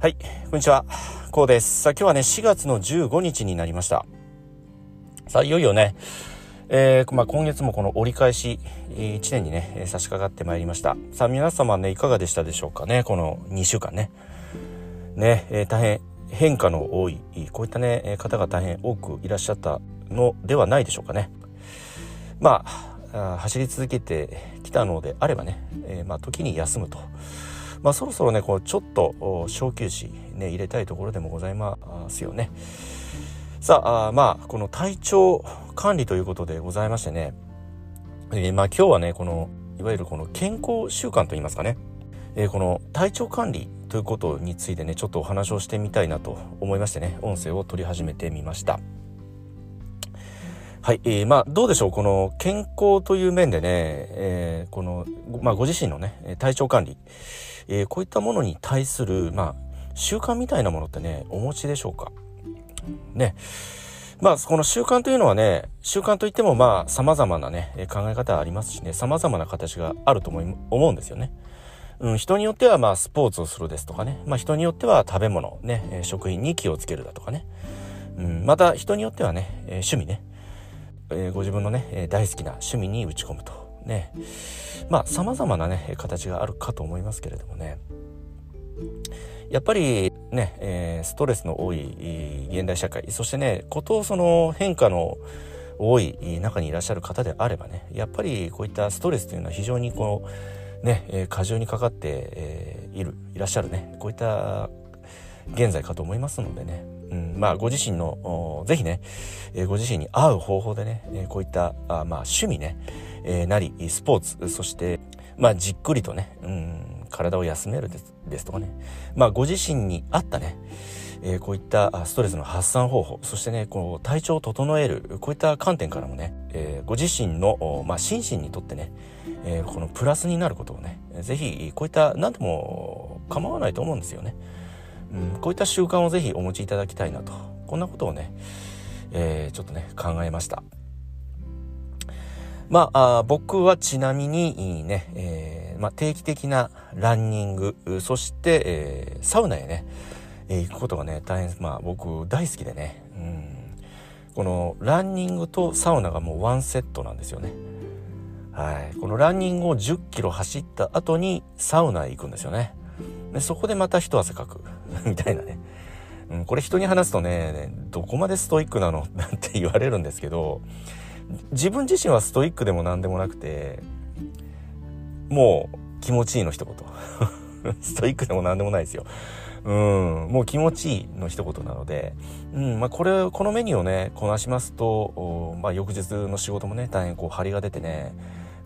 はい、こんにちは。こうです。さあ今日はね、4月の15日になりました。さあいよいよね、えー、まあ、今月もこの折り返し、1年にね、差し掛かってまいりました。さあ皆様ね、いかがでしたでしょうかね、この2週間ね。ね、えー、大変変化の多い、こういったね、方が大変多くいらっしゃったのではないでしょうかね。まあ、走り続けてきたのであればね、えー、まあ、時に休むと。まあ、そろそろねこうちょっと小休止ね入れたいところでもございますよね。さあまあこの体調管理ということでございましてね、えー、まあ今日はねこのいわゆるこの健康習慣といいますかね、えー、この体調管理ということについてねちょっとお話をしてみたいなと思いましてね音声を取り始めてみました。はい、えー、まあどうでしょうこの健康という面でね、えー、この、まあ、ご自身のね体調管理えー、こういったものに対する、まあ、習慣みたいなものってね、お持ちでしょうか？ね。まあ、この習慣というのはね、習慣といってもまあ、様々なね、考え方ありますしね、様々な形があると思思うんですよね。うん、人によってはまあ、スポーツをするですとかね、まあ、人によっては食べ物、ね、食品に気をつけるだとかね。うん、また、人によってはね、え趣味ね、えー、ご自分のね、大好きな趣味に打ち込むと。ねまあ様々なね形があるかと思いますけれどもねやっぱりね、えー、ストレスの多い現代社会そしてねことその変化の多い中にいらっしゃる方であればねやっぱりこういったストレスというのは非常にこうね、えー、過重にかかって、えー、いるいらっしゃるねこういった現在かと思いますのでね、うん、まあご自身のぜひね、えー、ご自身に合う方法でね、えこういったあまあ趣味ねえー、なりスポーツそしてまあじっくりとね、うん、体を休めるですですとかね。まあご自身に合ったねえ、こういったストレスの発散方法そしてねこう体調を整えるこういった観点からもね、え、ご自身の、まあ、心身にとってね、え、このプラスになることをね是非こういった何でも構わないと思うんですよね、うん、こういった習慣を是非お持ちいただきたいなとこんなことをね、えちょっとね考えましたまあ、僕はちなみにね、えー、まあ、定期的なランニング、そして、えー、サウナへね、えー、行くことがね、大変、まあ僕大好きでね、うん、このランニングとサウナがもうワンセットなんですよね。はい。このランニングを10キロ走った後にサウナへ行くんですよね。でそこでまた一汗かく。みたいなね。うん、これ人に話すとね、どこまでストイックなの？なんて言われるんですけど、自分自身はストイックでも何でもなくてもう気持ちいいの一言 ストイックでも何でもないですようんもう気持ちいいの一言なので、うんまあ、これこのメニューをねこなしますと、まあ、翌日の仕事もね大変こう張りが出てね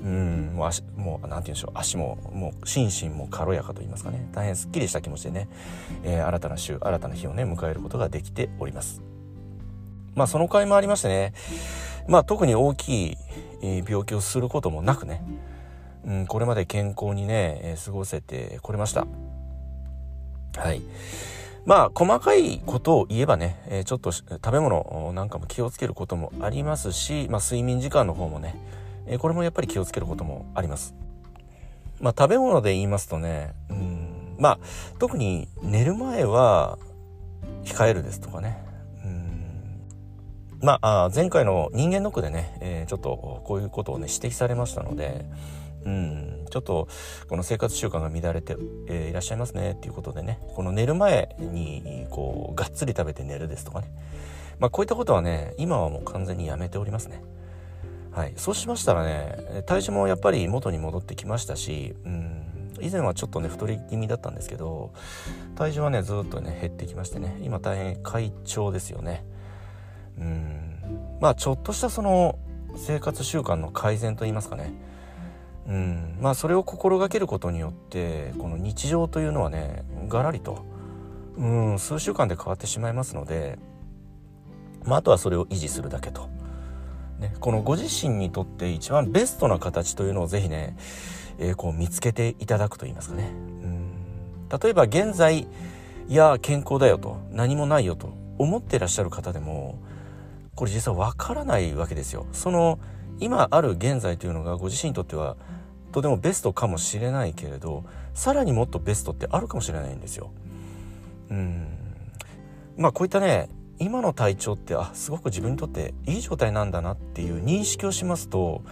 うん。もう足もうなんて言うんでしょう。足ももう心身も軽やかと言いますかね。大変すっきりした気持ちでね、えー、新たな週新たな日をね迎えることができております。まあその回もありましてね。まあ特に大きい病気をすることもなくね、うん、これまで健康にね、過ごせてこれました。はい。まあ細かいことを言えばね、ちょっと食べ物なんかも気をつけることもありますし、まあ睡眠時間の方もね、えこれもやっぱり気をつけることもあります。まあ食べ物で言いますとね、うん、まあ特に寝る前は控えるですとかね、まあ、前回の人間ドックでね、えー、ちょっとこういうことをね、指摘されましたので、うん、ちょっとこの生活習慣が乱れて、えー、いらっしゃいますねっていうことでね、この寝る前に、こう、がっつり食べて寝るですとかね。まあ、こういったことはね、今はもう完全にやめておりますね。はい。そうしましたらね、体重もやっぱり元に戻ってきましたし、うん、以前はちょっとね、太り気味だったんですけど、体重はね、ずっとね、減ってきましてね、今大変快調ですよね。うんまあちょっとしたその生活習慣の改善といいますかねうんまあそれを心がけることによってこの日常というのはねがらりとうん数週間で変わってしまいますので、まあ、あとはそれを維持するだけと。ね、このご自身にとって一番ベストな形というのをぜひね、えー、こう見つけていただくといいますかね。うん例えば現在いや健康だよと何もないよと思っていらっしゃる方でもこれ実はわからないわけですよ。その今ある現在というのがご自身にとってはとてもベストかもしれないけれどさらにもっとベストってあるかもしれないんですよ。うんまあこういったね今の体調ってあすごく自分にとっていい状態なんだなっていう認識をしますと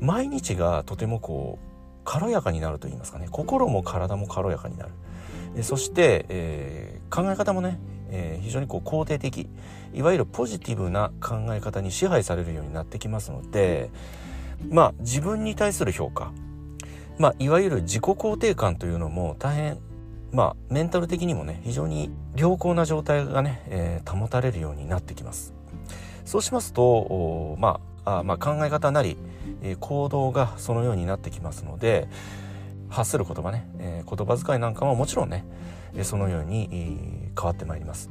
毎日がとてもこう軽やかになると言いますかね。心も体も軽やかになる。でそして、えー、考え方もね、えー、非常にこう肯定的いわゆるポジティブな考え方に支配されるようになってきますのでまあ自分に対する評価まあいわゆる自己肯定感というのも大変まあメンタル的にもね非常に良好な状態がね、えー、保たれるようになってきます。そうしますとまああまあ考え方なり、えー、行動がそのようになってきますので発する言葉ね、えー、言葉遣いなんかももちろんね、えそのように、え、変わってまいります。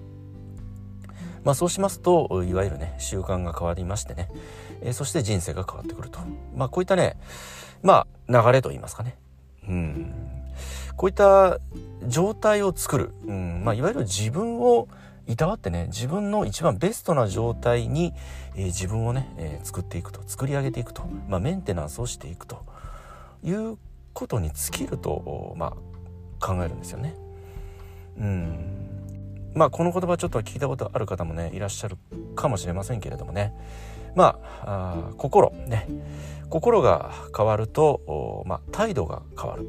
まあそうしますといわゆるね習慣が変わりましてね、え、そして人生が変わってくると。まあこういったねまあ流れと言いますかね。うん。こういった状態を作る、うん。まあ、いわゆる自分をいたわってね自分の一番ベストな状態に、えー、自分をね、えー、作っていくと作り上げていくと、まあ、メンテナンスをしていくということに尽きると、まあ、考えるんですよね。うん。まあこの言葉ちょっと聞いたことある方もねいらっしゃるかもしれませんけれどもね。まあ心ね。心が変わると、まあ、態度が変わる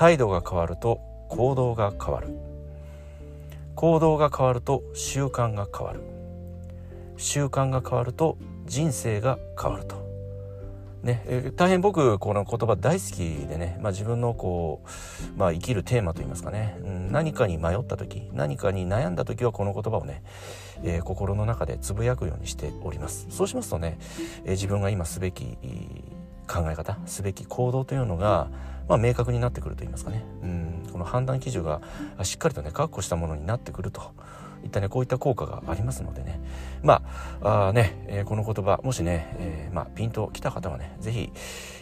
態度が変わると行動が変わる。行動が変わると習慣が変わる。習慣が変わると人生が変わると。ね、え大変僕この言葉大好きでね、まあ、自分のこう、まあ、生きるテーマといいますかね、うん、何かに迷った時何かに悩んだ時はこの言葉をね、えー、心の中でつぶやくようにしております。そうしますとね、えー、自分が今すべき考え方すべき行動というのが、まあ、明確になってくるといいますかね、うん、この判断基準がしっかりとね確保したものになってくると。いったねこういった効果がありますのでね。まああね、えー、この言葉もしね、えー、まあ、ピンときた方はね是非、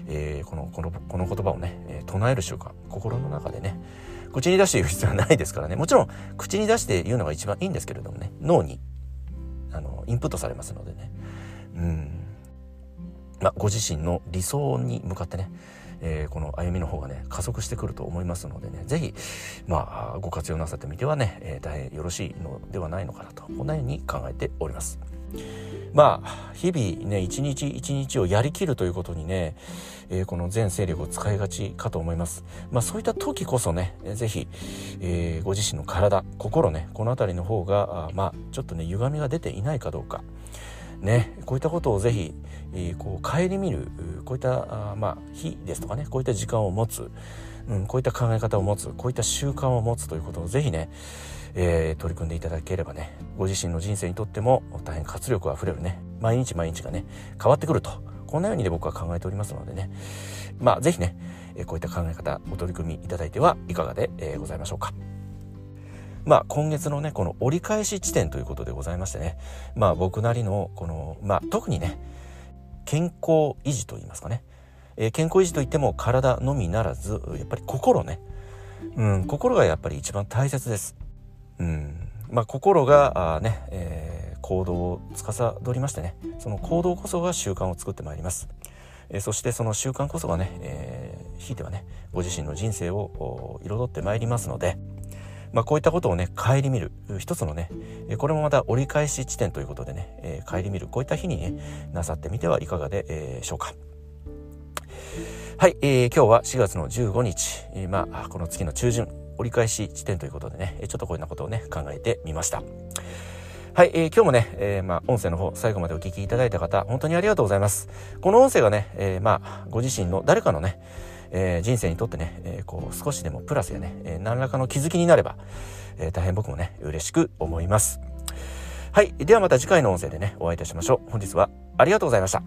えー、このこのこの言葉をね、え唱える習慣心の中でね口に出して言う必要はないですからね。もちろん口に出して言うのが一番いいんですけれどもね脳にあのインプットされますのでね。うん。まあ、ご自身の理想に向かってねえー、この歩みの方がね加速してくると思いますのでね是非まあご活用なさってみてはね、えー、大変よろしいのではないのかなとこんなように考えております。まあ日々ね一日一日をやりきるということにね、えー、この全勢力を使いがちかと思います。まあそういった時こそね是非、えー、ご自身の体心ねこの辺りの方があまあちょっとね歪みが出ていないかどうかね、こういったことをぜひ、えー、こう顧みるこういったあ、まあ、日ですとかねこういった時間を持つ、うん、こういった考え方を持つこういった習慣を持つということをぜひね、えー、取り組んでいただければねご自身の人生にとっても大変活力あふれるね毎日毎日がね変わってくるとこんなようにね僕は考えておりますのでねまあぜひねこういった考え方お取り組みいただいてはいかがでえございましょうか。まあ、今月のねこの折り返し地点ということでございましてね、まあ、僕なりのこの、まあ、特にね健康維持といいますかね、えー、健康維持といっても体のみならずやっぱり心ね、うん、心がやっぱり一番大切です。うん。まあ、心があね、えー、行動を司りましてね。その行動こそが習慣を作ってまいります。えー、そしてその習慣こそがね、えー、ひいてはねご自身の人生を彩ってまいりますので、まあ、こういったことをね顧みる一つのねこれもまた折り返し地点ということでね、えー、顧みるこういった日にねなさってみてはいかがで、しょうか。はい、えー、今日は4月の15日、えー、まあこの月の中旬折り返し地点ということでねちょっとこういうようなことをね考えてみました。はい、えー、今日もね、えー、まあ、音声の方、最後までお聞きいただいた方、本当にありがとうございます。この音声がね、えー、まあ、ご自身の誰かのね、えー、人生にとってね、えー、こう少しでもプラスやね、えー、何らかの気づきになれば、え大変僕もね嬉しく思います。はい。ではまた次回の音声でねお会いいたしましょう。本日はありがとうございました。